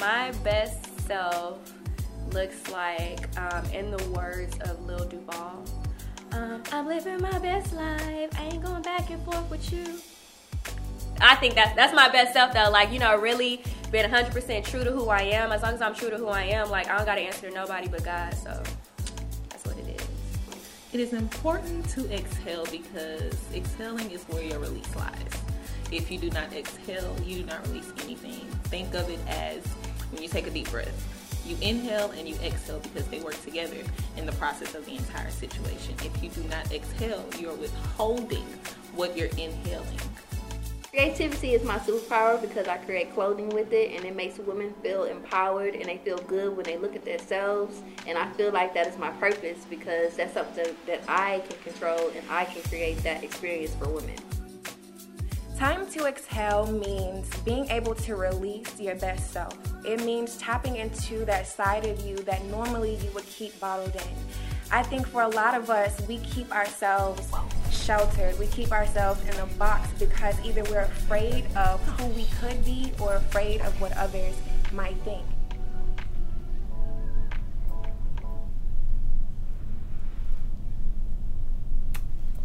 my best self looks like, um, in the words of Lil Duval, um, I'm living my best life. I ain't going back and forth with you. I think that's that's my best self though. Like you know, really being 100% true to who I am. As long as I'm true to who I am, like I don't gotta answer to nobody but God. So that's what it is. It is important to exhale because exhaling is where your release lies. If you do not exhale, you do not release anything. Think of it as when you take a deep breath. You inhale and you exhale because they work together in the process of the entire situation. If you do not exhale, you're withholding what you're inhaling. Creativity is my superpower because I create clothing with it and it makes women feel empowered and they feel good when they look at themselves. And I feel like that is my purpose because that's something that I can control and I can create that experience for women. Time to exhale means being able to release your best self. It means tapping into that side of you that normally you would keep bottled in. I think for a lot of us, we keep ourselves sheltered. We keep ourselves in a box because either we're afraid of who we could be or afraid of what others might think.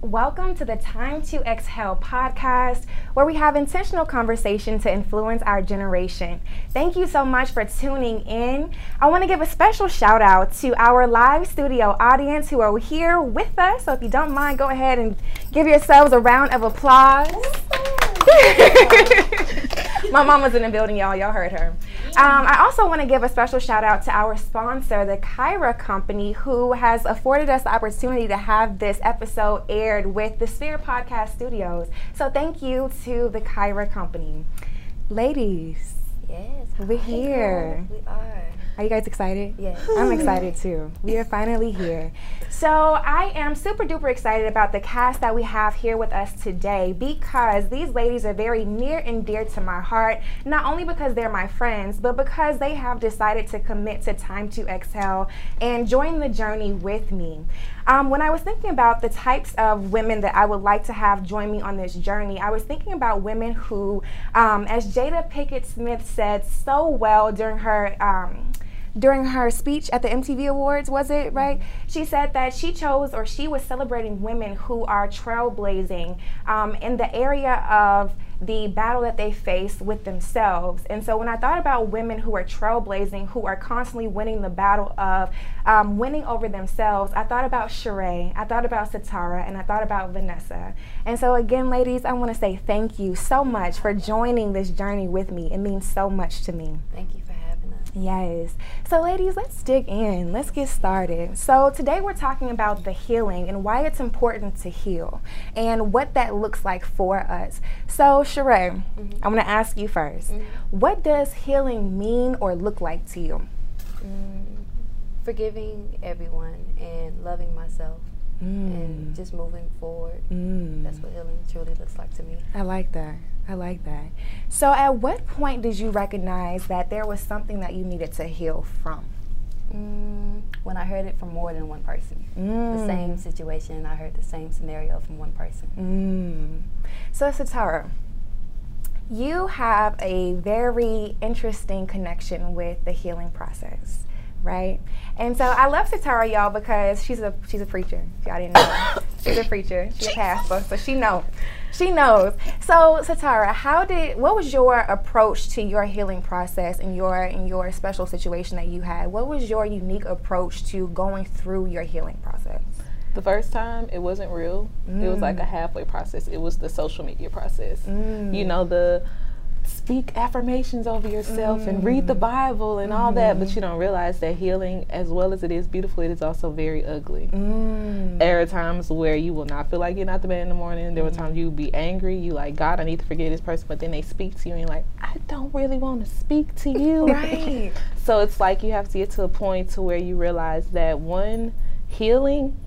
Welcome to the Time to Exhale podcast, where we have intentional conversation to influence our generation. Thank you so much for tuning in. I want to give a special shout out to our live studio audience who are here with us. So if you don't mind, go ahead and give yourselves a round of applause. My mom was in the building, y'all. Y'all heard her. Um, I also want to give a special shout out to our sponsor, the Kyra Company, who has afforded us the opportunity to have this episode aired with the Sphere Podcast Studios. So thank you to the Kyra Company. Ladies. Yes. We're here. We are. Are you guys excited? Yes. I'm excited too. We are finally here. So, I am super duper excited about the cast that we have here with us today because these ladies are very near and dear to my heart, not only because they're my friends, but because they have decided to commit to Time to Exhale and join the journey with me. Um, when I was thinking about the types of women that I would like to have join me on this journey, I was thinking about women who, um, as Jada Pinkett Smith said so well during her. Um, during her speech at the MTV Awards, was it right? She said that she chose or she was celebrating women who are trailblazing um, in the area of the battle that they face with themselves. And so when I thought about women who are trailblazing, who are constantly winning the battle of um, winning over themselves, I thought about Sheree, I thought about Satara, and I thought about Vanessa. And so again, ladies, I want to say thank you so much for joining this journey with me. It means so much to me. Thank you. Yes. So, ladies, let's dig in. Let's get started. So, today we're talking about the healing and why it's important to heal and what that looks like for us. So, Sheree, Mm-hmm. I'm going to ask you 1st What does healing mean or look like to you? Mm, forgiving everyone and loving myself and just moving forward. Mm. That's what healing truly looks like to me. I like that. I like that. So, at what point did you recognize that there was something that you needed to heal from? Mm, when I heard it from more than one person. The Mm. same situation, I heard the same scenario from one person. Mm. So, Satara, you have a very interesting connection with the healing process, right? And so I love Satara, y'all, because she's a she's a preacher. If y'all didn't know, she's a preacher. She's a pastor, so she knows. She knows. So, Satara, how did what was your approach to your healing process in your in your special situation that you had? What was your unique approach to going through your healing process? The first time, it wasn't real. It was like a mm. halfway process. It was the social media process. You mm. know, the speak affirmations over yourself and read the mm. Bible and all that, but mm-hmm. you don't realize that healing, as well as it is beautiful, it is also very ugly. Mm. There are times where you will not feel like getting out the bed in the morning. There were times mm. you be angry. You like, God, I need to forgive this person, but then they speak to you and you're like, I don't really want to speak to you. Right. So it's like you have to get to a point to where you realize that one healing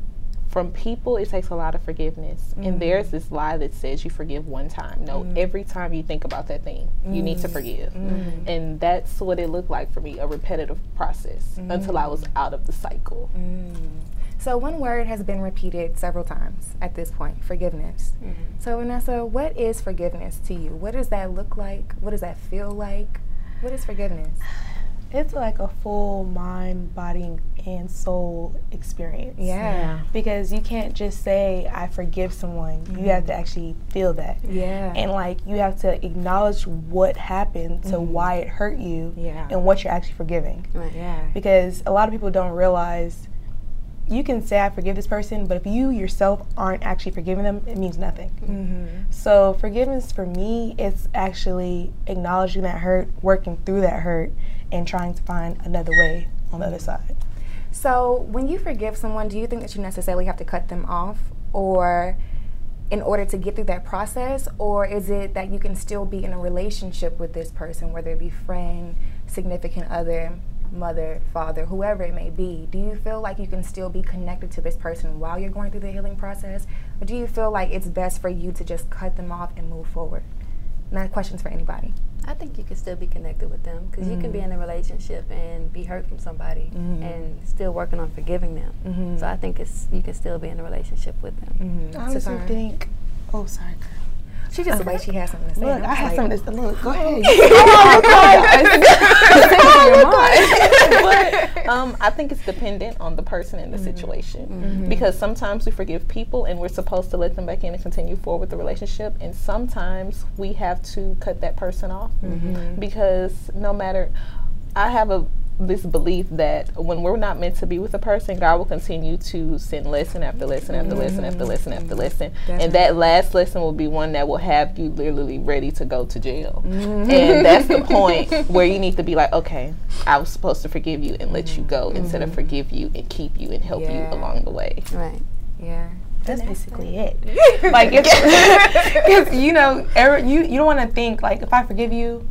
from people it takes a lot of forgiveness. And mm-hmm. there's this lie that says you forgive one time. No, mm-hmm. every time you think about that thing, you need to mm-hmm. forgive. And that's what it looked like for me, a repetitive process until I was out of the cycle. So one word has been repeated several times at this point, forgiveness. So Vanessa, what is forgiveness to you? What does that look like? What does that feel like? What is forgiveness? it's like a full mind, body, and soul experience. Yeah. Because you can't just say, I forgive someone. You have to actually feel that. Yeah. And like, you have to acknowledge what happened to why it hurt you Yeah. and what you're actually forgiving. Right. yeah. Because a lot of people don't realize you can say, I forgive this person, but if you yourself aren't actually forgiving them, it means nothing. Mm-hmm. So forgiveness for me, it's actually acknowledging that hurt, working through that hurt, and trying to find another way on the other side. So, when you forgive someone, do you think that you necessarily have to cut them off or in order to get through that process or is it that you can still be in a relationship with this person whether it be friend, significant other, mother, father, whoever it may be? Do you feel like you can still be connected to this person while you're going through the healing process or do you feel like it's best for you to just cut them off and move forward? Not questions for anybody. I think you can still be connected with them because you can be mm-hmm. in a relationship and be hurt from somebody mm-hmm. and still working on forgiving them. So mm-hmm. I think it's you can still be in a relationship with them. I honestly Sorry. think. Oh, sorry, girl. She just the way she has something to say. Look, I have like, something to say. look. Go ahead. but um, I think it's dependent on the person and the mm-hmm. situation. Mm-hmm. Because sometimes we forgive people and we're supposed to let them back in and continue forward with the relationship, and sometimes we have to cut that person off. Mm-hmm. Because no matter, I have a this belief that when we're not meant to be with a person, God will continue to send lesson after lesson after lesson after lesson after lesson, and that last lesson will be one that will have you literally ready to go to jail, and that's the point where you need to be like, okay, I was supposed to forgive you and let you go instead of forgive you and keep you and help Yeah. you along the way. Right. Yeah. That's basically it. like, if you know, er, you you don't want to think like if I forgive you,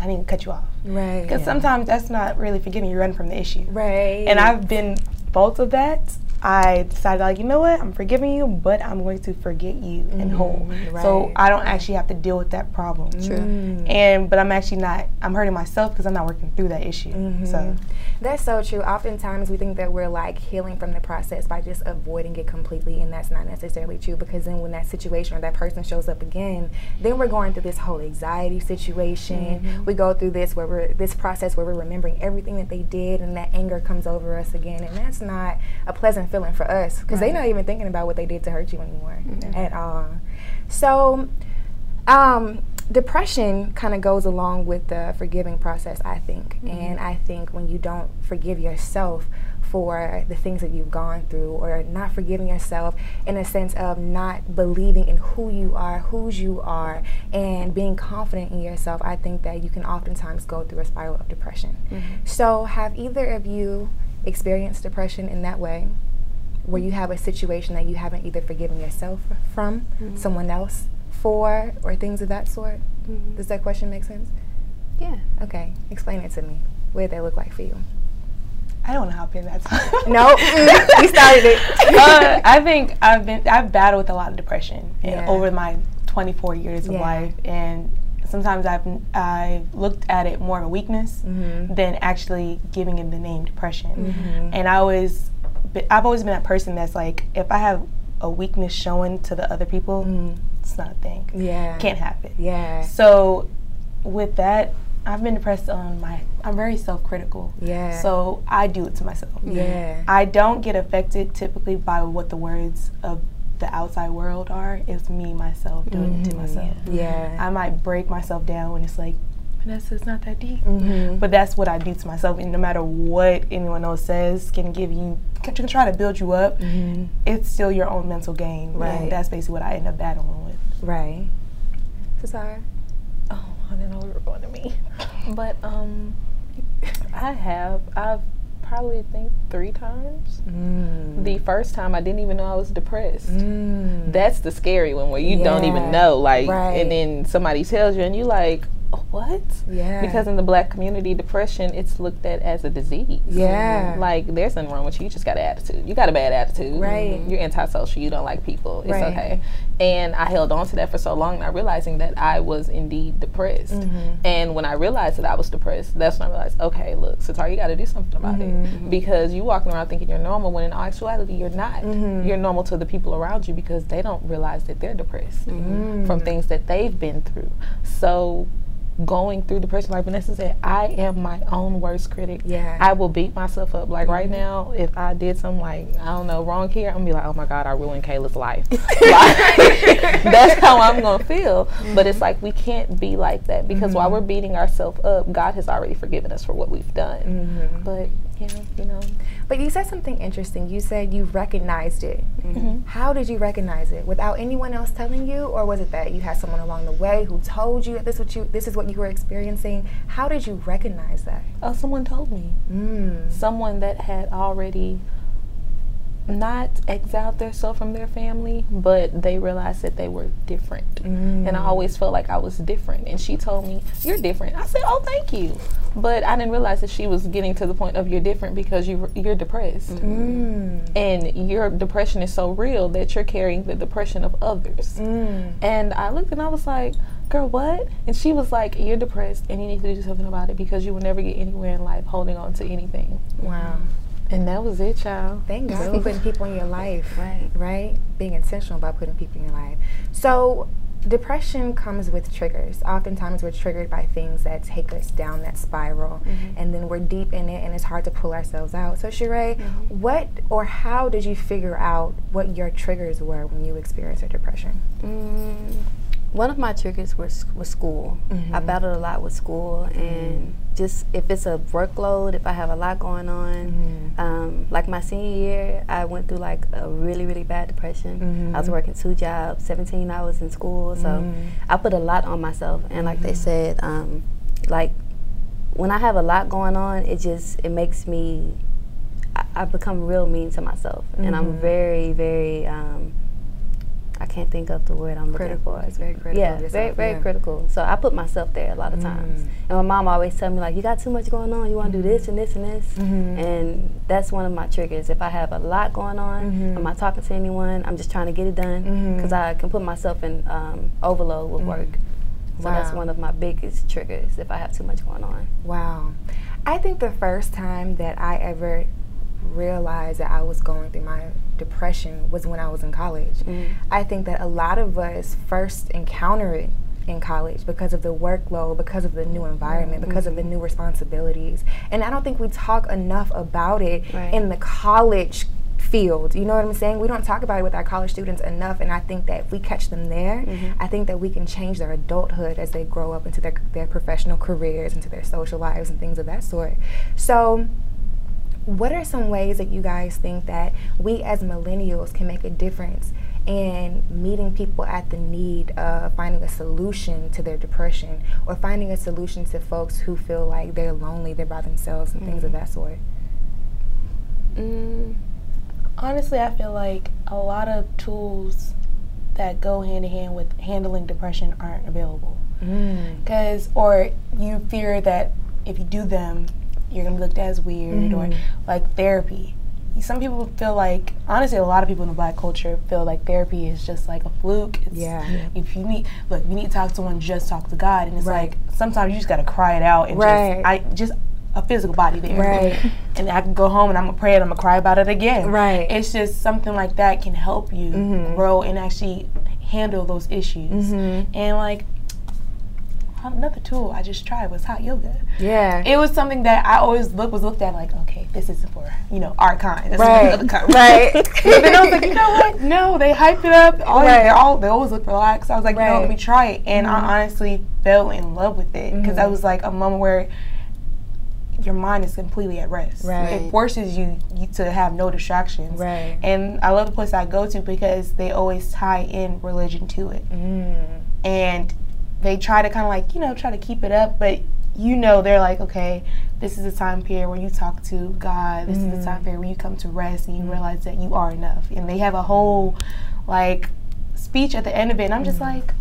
I need to cut you off. Right. Because sometimes that's not really forgiving. You run from the issue. Right. And I've been both of that. I decided like, you know what, I'm forgiving you, but I'm going to forget you in mm, whole. So. I don't actually have to deal with that problem. True. Mm. And but I'm actually not. I'm hurting myself because I'm not working through that issue. Mm-hmm. So That's so true. Oftentimes we think that we're like healing from the process by just avoiding it completely, and that's not necessarily true because then when that situation or that person shows up again, then we're going through this whole anxiety situation. Mm-hmm. We go through this where we're this process where we're remembering everything that they did, and that anger comes over us again, and that's not a pleasant feeling for us because they're not even thinking about what they did to hurt you anymore at all. So, um, depression kind of goes along with the forgiving process, I think. And I think when you don't forgive yourself for the things that you've gone through, or not forgiving yourself in a sense of not believing in who you are, whose you are, and being confident in yourself, I think that you can oftentimes go through a spiral of depression. So, have either of you experienced depression in that way? Where you have a situation that you haven't either forgiven yourself from, someone else for, or things of that sort? Does that question make sense? Yeah. Okay, explain it to me. What did that look like for you? I don't know how big that. No, we started it. uh, I think I've been I've battled with a lot of depression and Yeah. over my 24 years of Yeah. life, and sometimes I've I've looked at it more of a weakness Mm-hmm. than actually giving it the name depression. And I always be- I've always been that person that's like if I have a weakness showing to the other people, it's not a thing. Mm-hmm. Yeah. Can't happen. Yeah. So with that, I've been depressed on my. I'm very self-critical. Yeah. So I do it to myself. Yeah. I don't get affected typically by what the words of the outside world are. It's me myself doing it to myself. Mm-hmm. Yeah. I might break myself down when it's like, Vanessa, it's not that deep. Mm-hmm. But that's what I do to myself. And no matter what anyone else says, can give you, can, can try to build you up. It's still your own mental game. Right. And that's basically what I end up battling with. Right. Satara. Oh, I didn't know we were going to me. But um, I have. I've probably think three times. Mm. The first time I didn't even know I was depressed. Mm. That's the scary one where you don't even know, like, right. and then somebody tells you, and you like, what? Yeah. Because in the black community, depression it's looked at as a disease. Yeah. Like there's nothing wrong with you. You just got an attitude. You got a bad attitude. Right. You're antisocial. You don't like people. It's Right. okay. And I held on to that for so long, not realizing that I was indeed depressed. Mm-hmm. And when I realized that I was depressed, that's when I realized, okay, look, Satara, you got to do something about Mm-hmm. it because you walking around thinking you're normal when in actuality you're not. Mm-hmm. You're normal to the people around you because they don't realize that they're depressed Mm-hmm. from things that they've been through. So going through depression, like Vanessa said, I am my own worst critic. Yeah. I will beat myself up. Like right mm-hmm. now, if I did something like I don't know wrong here, I'm gonna be like, oh my god, I ruined Kayla's life. That's how I'm gonna feel. But it's mm-hmm. like we can't be like that because while mm-hmm. we're beating ourselves up, God has already forgiven us for what we've done. But you know, you know, But you said something interesting. You said you recognized it. How did you recognize it? Without anyone else telling you, or was it that you had someone along the way who told you that this what you this is what you were experiencing? How did you recognize that? oh, someone told me. Mm. someone that had already not exiled themselves from their family, but they realized that they were different. And I always felt like I was different. And she told me, You're different. I said, Oh, thank you. But I didn't realize that she was getting to the point of you're different because you, you're depressed. Mm. And your depression is so real that you're carrying the depression of others. Mm. And I looked and I was like, Girl, what? And she was like, You're depressed and you need to do something about it because you will never get anywhere in life holding on to anything. Wow. And that was it, child. Thank God for putting people in your life. Right. Right? Being intentional about putting people in your life. So, depression comes with triggers. Oftentimes, we're triggered by things that take us down that spiral, and then we're deep in it, and it's hard to pull ourselves out. So, Sheree, what or how did you figure out what your triggers were when you experienced your depression? Mm, one of my triggers was was school. I mm-hmm. battled a lot with school, mm-hmm. and just if it's a workload, if I have a lot going on, mm-hmm. um, like my senior year, I went through like a really really bad depression. I was working two jobs, 17 hours in school, so I put a lot on myself. And like they said, um, like when I have a lot going on, it just it makes me I, I become real mean to myself, and I'm very very. Um, I can't think of the word I'm Critical. looking for. It's very critical Yeah, yourself, very very yeah. critical. So I put myself there a lot of mm. times, and my mom always tell me like, "You got too much going on. You want to do mm-hmm. this and this and this," mm-hmm. and that's one of my triggers. If I have a lot going on, mm-hmm. I'm not talking to anyone. I'm just trying to get it done because I can put myself in um, overload with work. So that's one of my biggest triggers if I have too much going on. Wow. I think the first time that I ever realized that I was going through my depression was when I was in college. Mm-hmm. I think that a lot of us first encounter it in college because of the workload, because of the new environment, mm-hmm. because of the new responsibilities. And I don't think we talk enough about it Right. in the college field. You know what I'm saying? We don't talk about it with our college students enough, and I think that if we catch them there, mm-hmm. I think that we can change their adulthood as they grow up into their, their professional careers, into their social lives, and things of that sort. So, what are some ways that you guys think that we as millennials can make a difference in meeting people at the need of finding a solution to their depression or finding a solution to folks who feel like they're lonely, they're by themselves, and things of that sort? Mm, Honestly, I feel like a lot of tools that go hand in hand with handling depression aren't available. Because, or you fear that if you do them, you're gonna be looked at as weird, or mm. like therapy. Some people feel like, honestly, a lot of people in the black culture feel like therapy is just like a fluke. It's, Yeah. If you need, look, you need to talk to someone, just talk to God. And it's Right. like sometimes you just gotta cry it out and Right. just, I just a physical body there. Right. And I can go home and I'm gonna pray and I'm gonna cry about it again. Right. It's just something like that can help you mm-hmm. grow and actually handle those issues. Mm-hmm. And like another tool I just tried was hot yoga. Yeah. It was something that I always look was looked at like, okay, this is for you know our kind. This Right. is kind. Right. but then I was like, you know what? No, they hype it up. All Right. they all they always look relaxed. I was like, you know, let me try it, and I honestly fell in love with it because that was like a moment where your mind is completely at rest. Right. It forces you, you to have no distractions. Right. And I love the place I go to because they always tie in religion to it. Mm. And they try to kind of like, you know, try to keep it up, but you know, they're like, okay, this is a time period where you talk to God. This is the time mm. period where you come to rest and you mm. realize that you are enough. And they have a whole, like, speech at the end of it. And I'm just mm. like,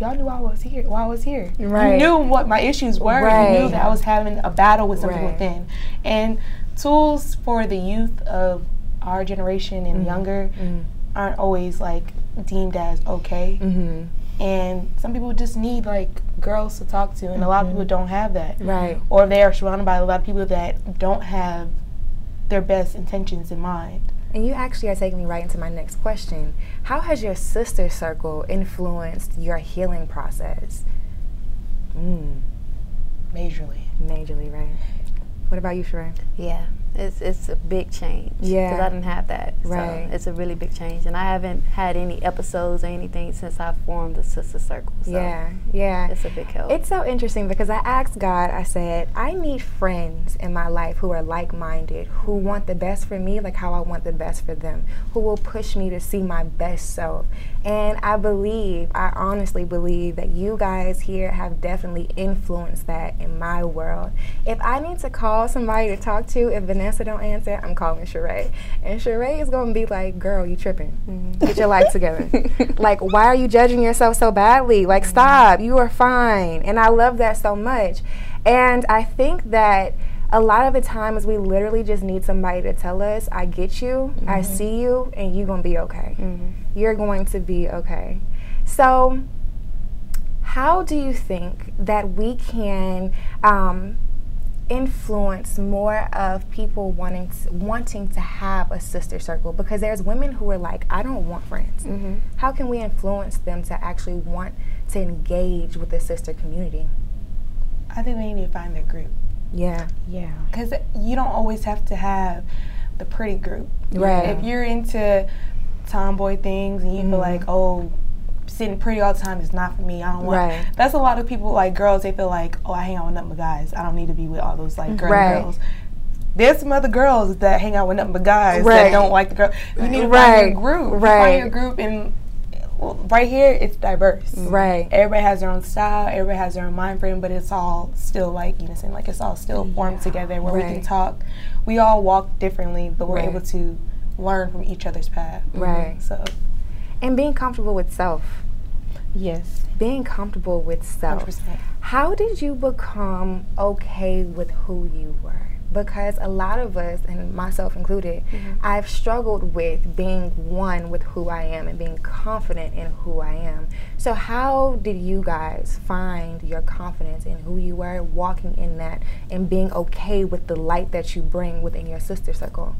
y'all knew I was here. Why I was here. Right. You knew what my issues were. You knew that I was having a battle with something Right. within. And tools for the youth of our generation and younger aren't always like deemed as okay. Mm-hmm. Mm-hmm. And some people just need like girls to talk to, and a lot of people don't have that. Right. Or they are surrounded by a lot of people that don't have their best intentions in mind. And you actually are taking me right into my next question. How has your sister circle influenced your healing process? Mm, majorly. majorly, right? What about you, Sheree? Yeah, it's it's a big change. Yeah. because I didn't have that. Right. So it's a really big change, and I haven't had any episodes or anything since I formed the sister circle. So yeah, yeah. it's a big help. It's so interesting because I asked God, I said, I need friends in my life who are like minded, who want the best for me, like how I want the best for them, who will push me to see my best self. And I believe, I honestly believe that you guys here have definitely influenced that in my world. If I need to call somebody to talk to, if Vanessa don't answer, I'm calling Sheree. And Sheree is going to be like, girl, you tripping. Mm-hmm. Get your life together. like, why are you judging yourself so badly? Like, stop. You are fine. And I love that so much. And I think that a lot of the times we literally just need somebody to tell us, I get you, I mm-hmm. see you, and you're going to be okay. Mm-hmm. You're going to be okay. So, how do you think that we can um, influence more of people wanting to, wanting to have a sister circle? Because there's women who are like, I don't want friends. Mm-hmm. How can we influence them to actually want to engage with the sister community? I think we need to find their group. Yeah. Yeah. Because you don't always have to have the pretty group. Right. If you're into tomboy things and you feel mm-hmm. like, oh, sitting pretty all the time is not for me. I don't want. Right. That's a lot of people like girls. They feel like, oh, I hang out with nothing but guys. I don't need to be with all those like mm-hmm. girly Right. girls. There's some other girls that hang out with nothing but guys Right. that don't like the girl. You need to Right. find your group. Right. Find your group and well, right here it's diverse. Right. Everybody has their own style. Everybody has their own mind frame, but it's all still like unison. Like it's all still formed together where we can talk. We all walk differently, but we're Right. able to learn from each other's path. Right. Mm-hmm. So And being comfortable with self. yes, Being comfortable with self. 100%. How did you become okay with who you were? Because a lot of us, and myself included, mm-hmm. I've struggled with being one with who I am and being confident in who I am. So, how did you guys find your confidence in who you were, walking in that, and being okay with the light that you bring within your sister circle?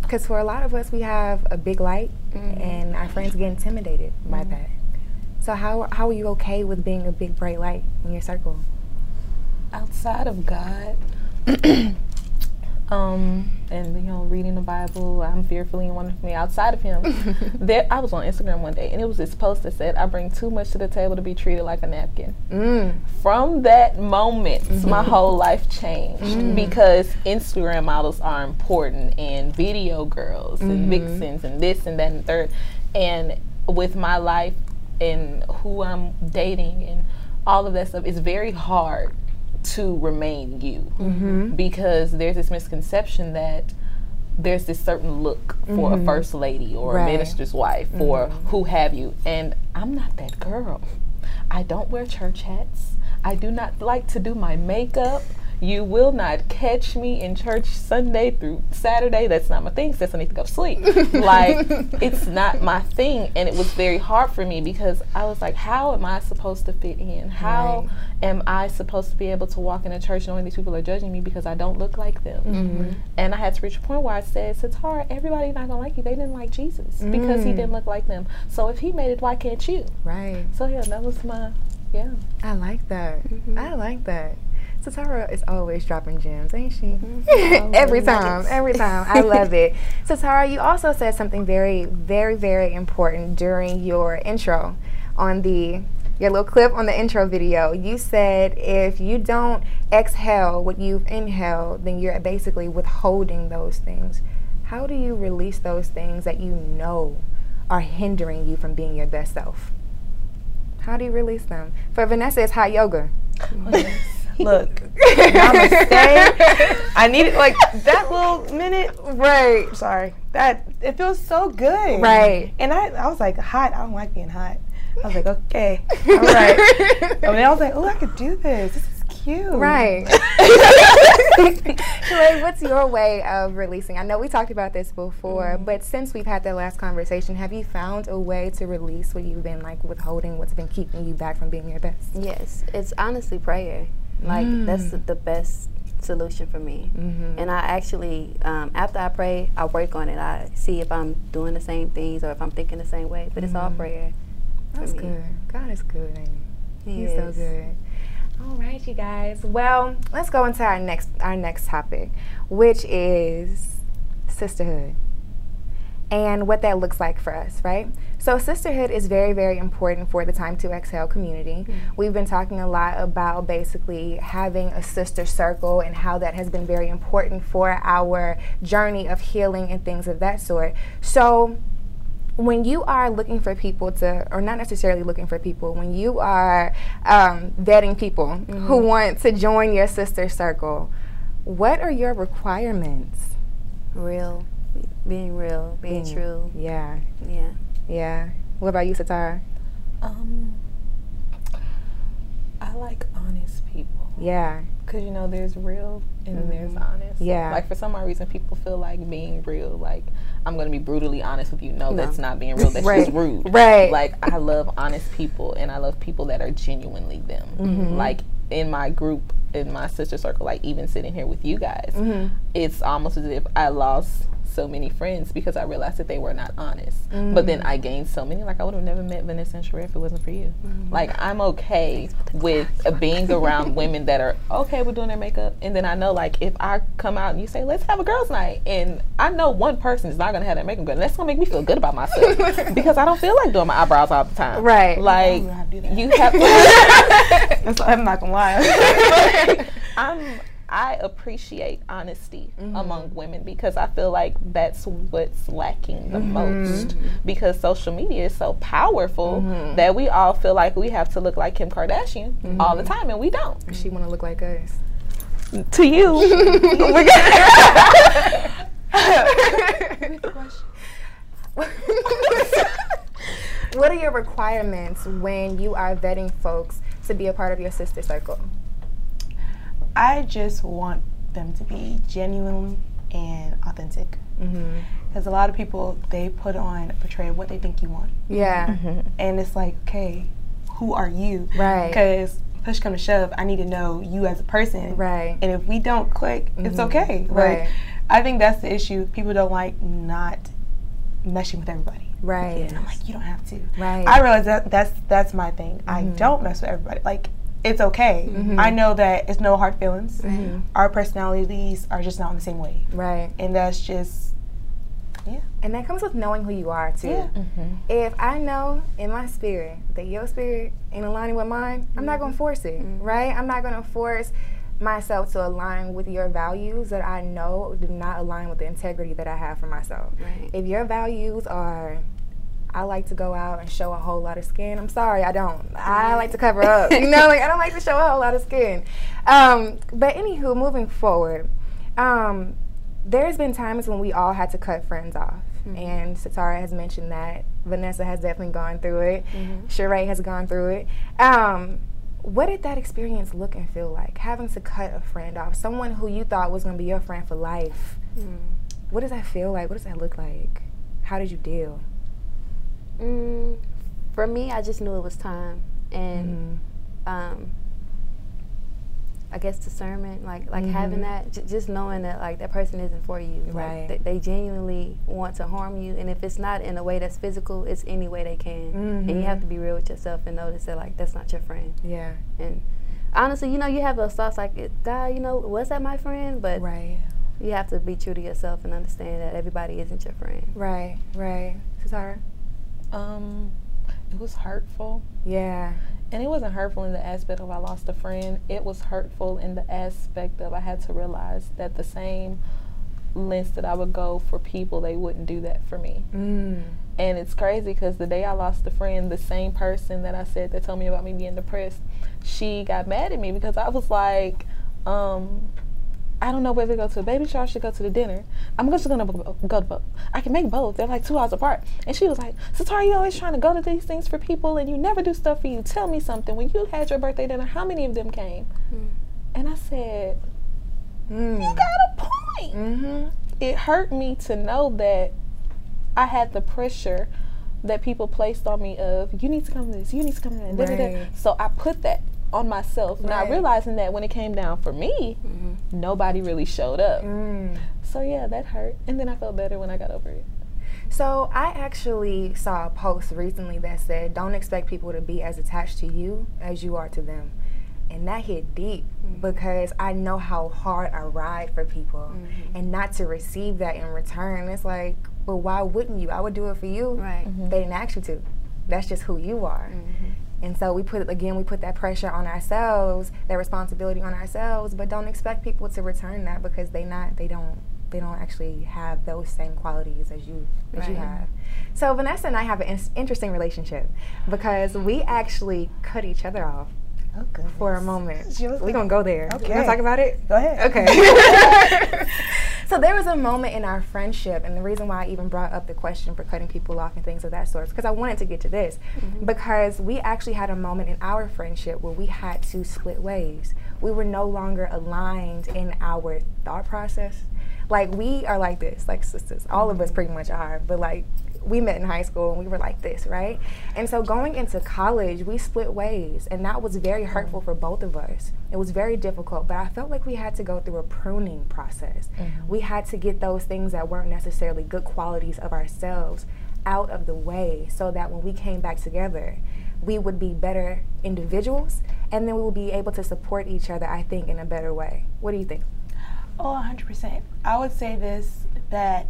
Because for a lot of us, we have a big light, mm-hmm. and our friends get intimidated by mm-hmm. that. So how how are you okay with being a big bright light in your circle? outside of God, um, and you know, reading the Bible, I'm fearfully and wonderfully outside of Him. there, I was on Instagram one day, and it was this post that said, "I bring too much to the table to be treated like a napkin." Mm. From that moment, my whole life changed because Instagram models are important, and video girls, and vixens, and this and that and third, and with my life and who I'm dating and all of that stuff, it's very hard to remain you. Mm-hmm. Because there's this misconception that there's this certain look for a mm-hmm. first lady or Right. a minister's wife or mm-hmm. who have you. And i'm not that girl. I don't wear church hats. I do not like to do my makeup you will not catch me in church Sunday through Saturday. That's not my thing. Since I need to go to sleep. like it's not my thing, and it was very hard for me because I was like, how am I supposed to fit in? How Right. am I supposed to be able to walk in a church knowing these people are judging me because I don't look like them? Mm-hmm. And I had to reach a point where I said, Satara, everybody not gonna like you. They didn't like Jesus because he mm. didn't look like them. So if he made it, why can't you? Right. So yeah, that was my yeah. I like that. Mm-hmm. I like that. Satara is always dropping gems, ain't she? Mm-hmm. every time, every time. I love it. Satara, you also said something very, very, very important during your intro on the your little clip on the intro video. You said if you don't exhale what you've inhaled, then you're basically withholding those things. How do you release those things that you know are hindering you from being your best self? How do you release them? For Vanessa, it's hot yoga. Oh, Look, namaste. I needed like that little minute. Right. Sorry, that it feels so good. Right. And I, I was like, hot. I don't like being hot. I was like, okay, all right. and then I was like, oh, I could do this. This is cute. Right. Sheree, what's your way of releasing? I know we talked about this before, mm-hmm. but since we've had that last conversation, have you found a way to release what you've been like withholding, what's been keeping you back from being your best? Yes, it's honestly prayer. Like that's the, the best solution for me. Mm-hmm. And I actually, um, after I pray, I work on it. I see if I'm doing the same things or if I'm thinking the same way. But it's all mm. prayer. That's good. God is good, ain't he? He He's so good. All right, you guys. Well, let's go into our next our next topic, which is sisterhood and what that looks like for us, right? So, sisterhood is very, very important for the Time to Exhale community. We've been talking a lot about basically having a sister circle and how that has been very important for our journey of healing and things of that sort. So, when you are looking for people to, or not necessarily looking for people, when you are um, vetting people who want to join your sister circle, what are your requirements? Real, being real, being Being- true. Yeah, Yeah. yeah. What about you, Satara? Um, I like honest people. Yeah, Cause you know there's real and then there's honest. Yeah. Like for some odd reason, people feel like being real. Like I'm gonna be brutally honest with you. No, No. that's not being real. That's Right. just rude. Right. Like I love honest people, and I love people that are genuinely them. Mm-hmm. Like in my group, in my sister circle, like even sitting here with you guys, Mm-hmm. it's almost as if I lost so many friends because I realized that they were not honest. But then Mm. I gained so many. Like I would have never met Vanessa and Sheree if it wasn't for you. Mm-hmm. Like I'm okay with uh, being around women that are okay with doing their makeup, and then I know like if I come out and you say let's have a girls' night, and I know one person is not gonna have their makeup good, that's gonna make me feel good about myself because I don't feel like doing my eyebrows all the time. Right. Like know how to do that. you have. That's, I'm not gonna lie. I'm I appreciate honesty mm-hmm. among women because I feel like that's what's lacking the mm-hmm. most mm-hmm. because social media is so powerful that we all feel like we have to look like Kim Kardashian all the time and we don't. she want to look like us. To you. what are your requirements when you are vetting folks to be a part of your sister circle? I just want them to be genuine and authentic. Mm-hmm. Because a lot of people, they put on, portray what they think you want. Yeah. Mm-hmm. And it's like, okay, who are you? Right. Because push come to shove, I need to know you as a person. Right. And if we don't click, it's mm-hmm. okay. Right. Like, I think that's the issue. People don't like not meshing with everybody. Right. And I'm like, you don't have to. Right. I realize that that's that's my thing. I mm-hmm. don't mess with everybody. Like, it's okay. Mm-hmm. I know that it's no hard feelings. Our personalities are just not on the same wave, Right. and that's just yeah. And that comes with knowing who you are too. Yeah. Mm-hmm. If I know in my spirit that your spirit ain't aligning with mine, I'm not gonna mm-hmm. force it, right? I'm not gonna force myself to align with your values that I know do not align with the integrity that I have for myself. Right. If your values are I like to go out and show a whole lot of skin. I'm sorry, I don't. I like to cover up. You know, like I don't like to show a whole lot of skin. Um, but anywho, moving forward, um, there's been times when we all had to cut friends off. And Satara has mentioned that. Vanessa has definitely gone through it. Sheree has gone through it. Um, what did that experience look and feel like? Having to cut a friend off, someone who you thought was going to be your friend for life. What does that feel like? What does that look like? How did you deal? Mm, for me, I just knew it was time, and um, I guess discernment, like like having that, j- just knowing that like that person isn't for you, Like, Right. they, genuinely want to harm you, and if it's not in a way that's physical, it's any way they can, and you have to be real with yourself and notice that like that's not your friend. Yeah. And honestly, you know, you have those thoughts like, God, you know, was that my friend? But Right. you have to be true to yourself and understand that everybody isn't your friend. Right. Right. Satara? Um it was hurtful. Yeah. And it wasn't hurtful in the aspect of I lost a friend. It was hurtful in the aspect of I had to realize that the same lengths that I would go for people, they wouldn't do that for me. Mm. And it's crazy because the day I lost a friend, the same person that I said that told me about me being depressed, she got mad at me because I was like, um, I don't know whether to go to a baby shower or should go to the dinner. I'm just gonna go to both. I can make both. They're like two hours apart. And she was like, Satara, you always trying to go to these things for people and you never do stuff for you. Tell me something. When you had your birthday dinner, how many of them came? And I said, Mm. You got a point Mm-hmm. it hurt me to know that I had the pressure that people placed on me of you need to come to this, you need to come to that. da, da, da." Right. So I put that on myself, not realizing that when it came down for me, nobody really showed up. Mm. So yeah, that hurt, and then I felt better when I got over it. So I actually saw a post recently that said, "Don't expect people to be as attached to you as you are to them." And that hit deep mm-hmm. because I know how hard I ride for people mm-hmm. and not to receive that in return. It's like, but why wouldn't you? I would do it for you. Right. Mm-hmm. They didn't ask you to. That's just who you are. And so we put again we put that pressure on ourselves, that responsibility on ourselves, but don't expect people to return that because they not they don't they don't actually have those same qualities as you as right. you have. So Vanessa and I have an in- interesting relationship because we actually cut each other off. Oh, for a moment. We're gonna go there. Okay. You wanna talk about it? Go ahead. Okay. so there was a moment in our friendship, and the reason why I even brought up the question for cutting people off and things of that sort, because I wanted to get to this, mm-hmm. because we actually had a moment in our friendship where we had to split ways. We were no longer aligned in our thought process like we are like this, like sisters. All of us pretty much are, but like we met in high school and we were like this, right? And so going into college, we split ways, and that was very hurtful for both of us. It was very difficult, but I felt like we had to go through a pruning process. Mm-hmm. We had to get those things that weren't necessarily good qualities of ourselves out of the way so that when we came back together, we would be better individuals and then we would be able to support each other, I think, in a better way. What do you think? Oh, 100%. I would say this that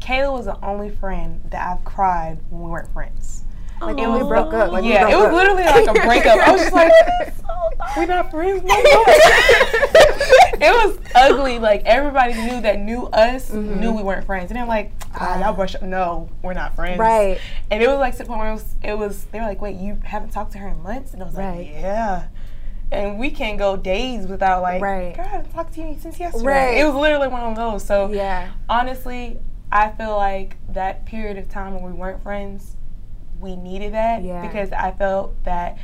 Kayla was the only friend that I've cried when we weren't friends. Like when we broke up. Like yeah, broke it was up. literally like a breakup. I was just like, we're not friends no it was ugly. Like everybody knew that knew us mm-hmm. knew we weren't friends, and they're like, ah, y'all brush up. No, we're not friends. Right. And it was like to the point where it was, it was. They were like, wait, you haven't talked to her in months, and I was right. like, yeah and we can't go days without like, right. God, I talked to you since yesterday. Right. It was literally one of those. So yeah, honestly, I feel like that period of time when we weren't friends, we needed that yeah. because I felt that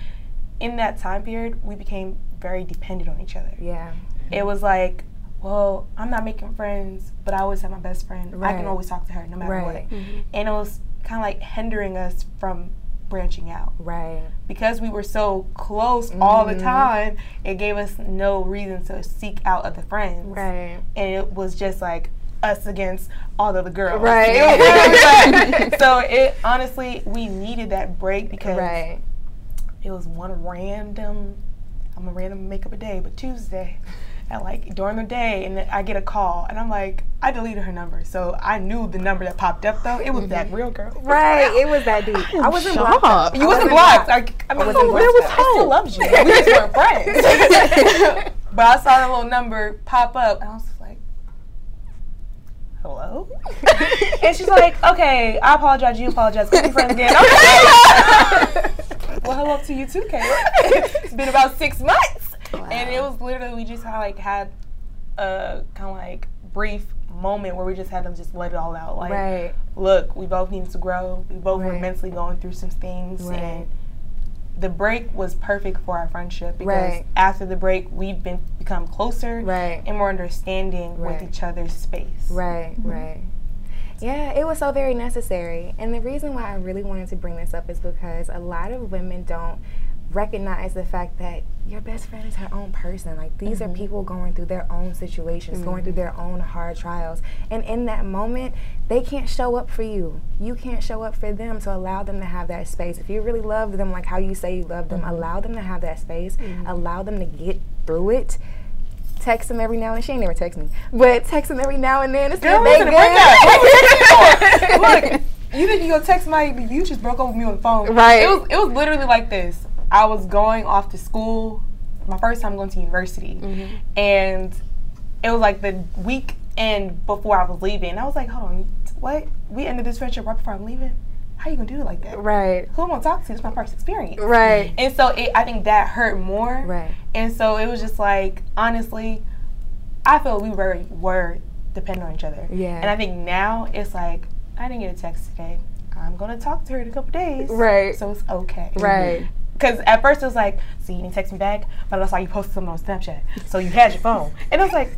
in that time period we became very dependent on each other. Yeah, it was like. Well, I'm not making friends, but I always have my best friend. Right. I can always talk to her no matter right. what. Mm-hmm. And it was kind of like hindering us from branching out. Right. Because we were so close mm-hmm. all the mm-hmm. time, it gave us no reason to seek out other friends. Right. And it was just like us against all of the girls. Right. so it honestly we needed that break because right. it was one random I'm a random make up a day, but Tuesday at like during the day and I get a call and I'm like, I deleted her number. So I knew the number that popped up though. It was that real girl. Right. It was that dude. I wasn't blocked. You wasn't blocked. I, I, mean, I wasn't blocked. There was. I still loved you. We just weren't friends. but I saw that little number pop up and I was and she's like, okay, I apologize, you apologize. Can we friends again? Okay. well, hello to you too, Kayla. it's been about six months. Wow. And it was literally we just had like had a kind of like brief moment where we just had to just let it all out. Like, right. look, we both need to grow. We both right. were mentally going through some things, right. and the break was perfect for our friendship because right. after the break, we've been become closer, right. and more understanding with each other's space. Right, mm-hmm. right. Yeah, it was so very necessary. And the reason why I really wanted to bring this up is because a lot of women don't recognize the fact that your best friend is her own person. Like these mm-hmm. are people going through their own situations, mm-hmm. going through their own hard trials. And in that moment, they can't show up for you. You can't show up for them. So allow them to have that space. If you really love them like how you say you love them, mm-hmm. allow them to have that space. Mm-hmm. Allow them to get through it. Text them every now and then. She ain't never text me, but text them every now and then. It's Girl, they good. Look, you think you gonna text my? You just broke up with me on the phone. Right. It was. It was literally like this. I was going off to school, my first time going to university, mm-hmm. and it was like the week end before I was leaving. I was like, hold on, what? We ended this friendship right before I'm leaving. How you gonna do it like that? Right. Who am I gonna talk to? It's my first experience. Right. And so it, I think that hurt more. Right. And so it was just like, honestly, I feel we were were dependent on each other. Yeah. And I think now it's like, I didn't get a text today. I'm gonna talk to her in a couple days. Right. So it's okay. Right because at first it was like, see, you didn't text me back, but I saw you posted something on Snapchat, so you had your phone, and I was like.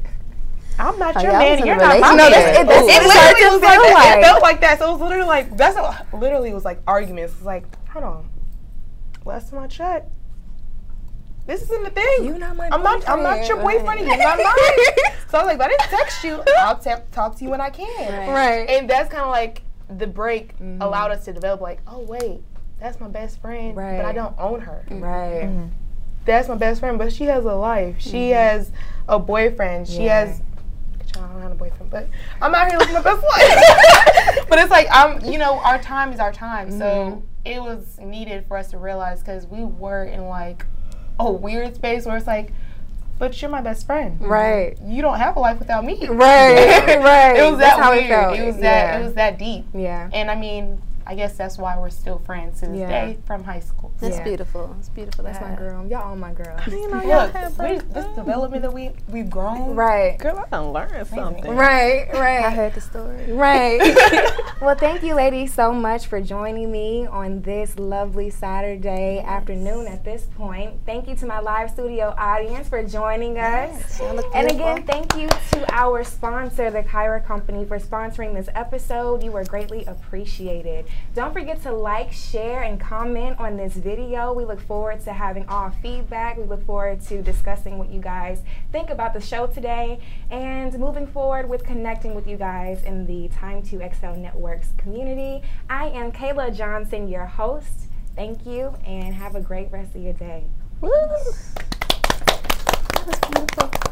I'm not oh, your man. You're not my no, man. It, it, it, it literally was like, like, It felt like that. So it was literally like that's a, literally it was like arguments. It's like, hold on, last time I checked, this isn't the thing. You're not my I'm not. I'm not your boyfriend. You're not mine. so I was like, I didn't text you. I'll t- talk to you when I can. Right. And that's kind of like the break Mhm. allowed us to develop like, oh wait, that's my best friend, but I don't own her. Mm-hmm. Right. Mm-hmm. That's my best friend, but she has a life. She mm-hmm. has a boyfriend. She Yeah. has. I don't have a boyfriend, but I'm out here living my best life. but it's like I'm, you know, our time is our time. So it was needed for us to realize because we were in like a weird space where it's like, but you're my best friend. Right. You don't have a life without me. Right, right. it was That's that how it weird. felt. It was that. Yeah. It was that deep. Yeah. And I mean, I guess that's why we're still friends to this Yeah. day from high school. That's Yeah. beautiful. It's beautiful. to That's my girl. Y'all all my girl. You know, Look, we- this development that we we've grown. Right. Girl, I done learned something. Right, right. I heard the story. Right. well, thank you, ladies, so much for joining me on this lovely Saturday afternoon at this point. Thank you to my live studio audience for joining us. Y'all And again, thank you to our sponsor, the Kyra Company, for sponsoring this episode. You were greatly appreciated. Don't forget to like, share, and comment on this video. We look forward to having all feedback. We look forward to discussing what you guys think about the show today and moving forward with connecting with you guys in the Time to Excel Networks community. I am Kayla Johnson, your host. Thank you and have a great rest of your day. Woo! That was beautiful.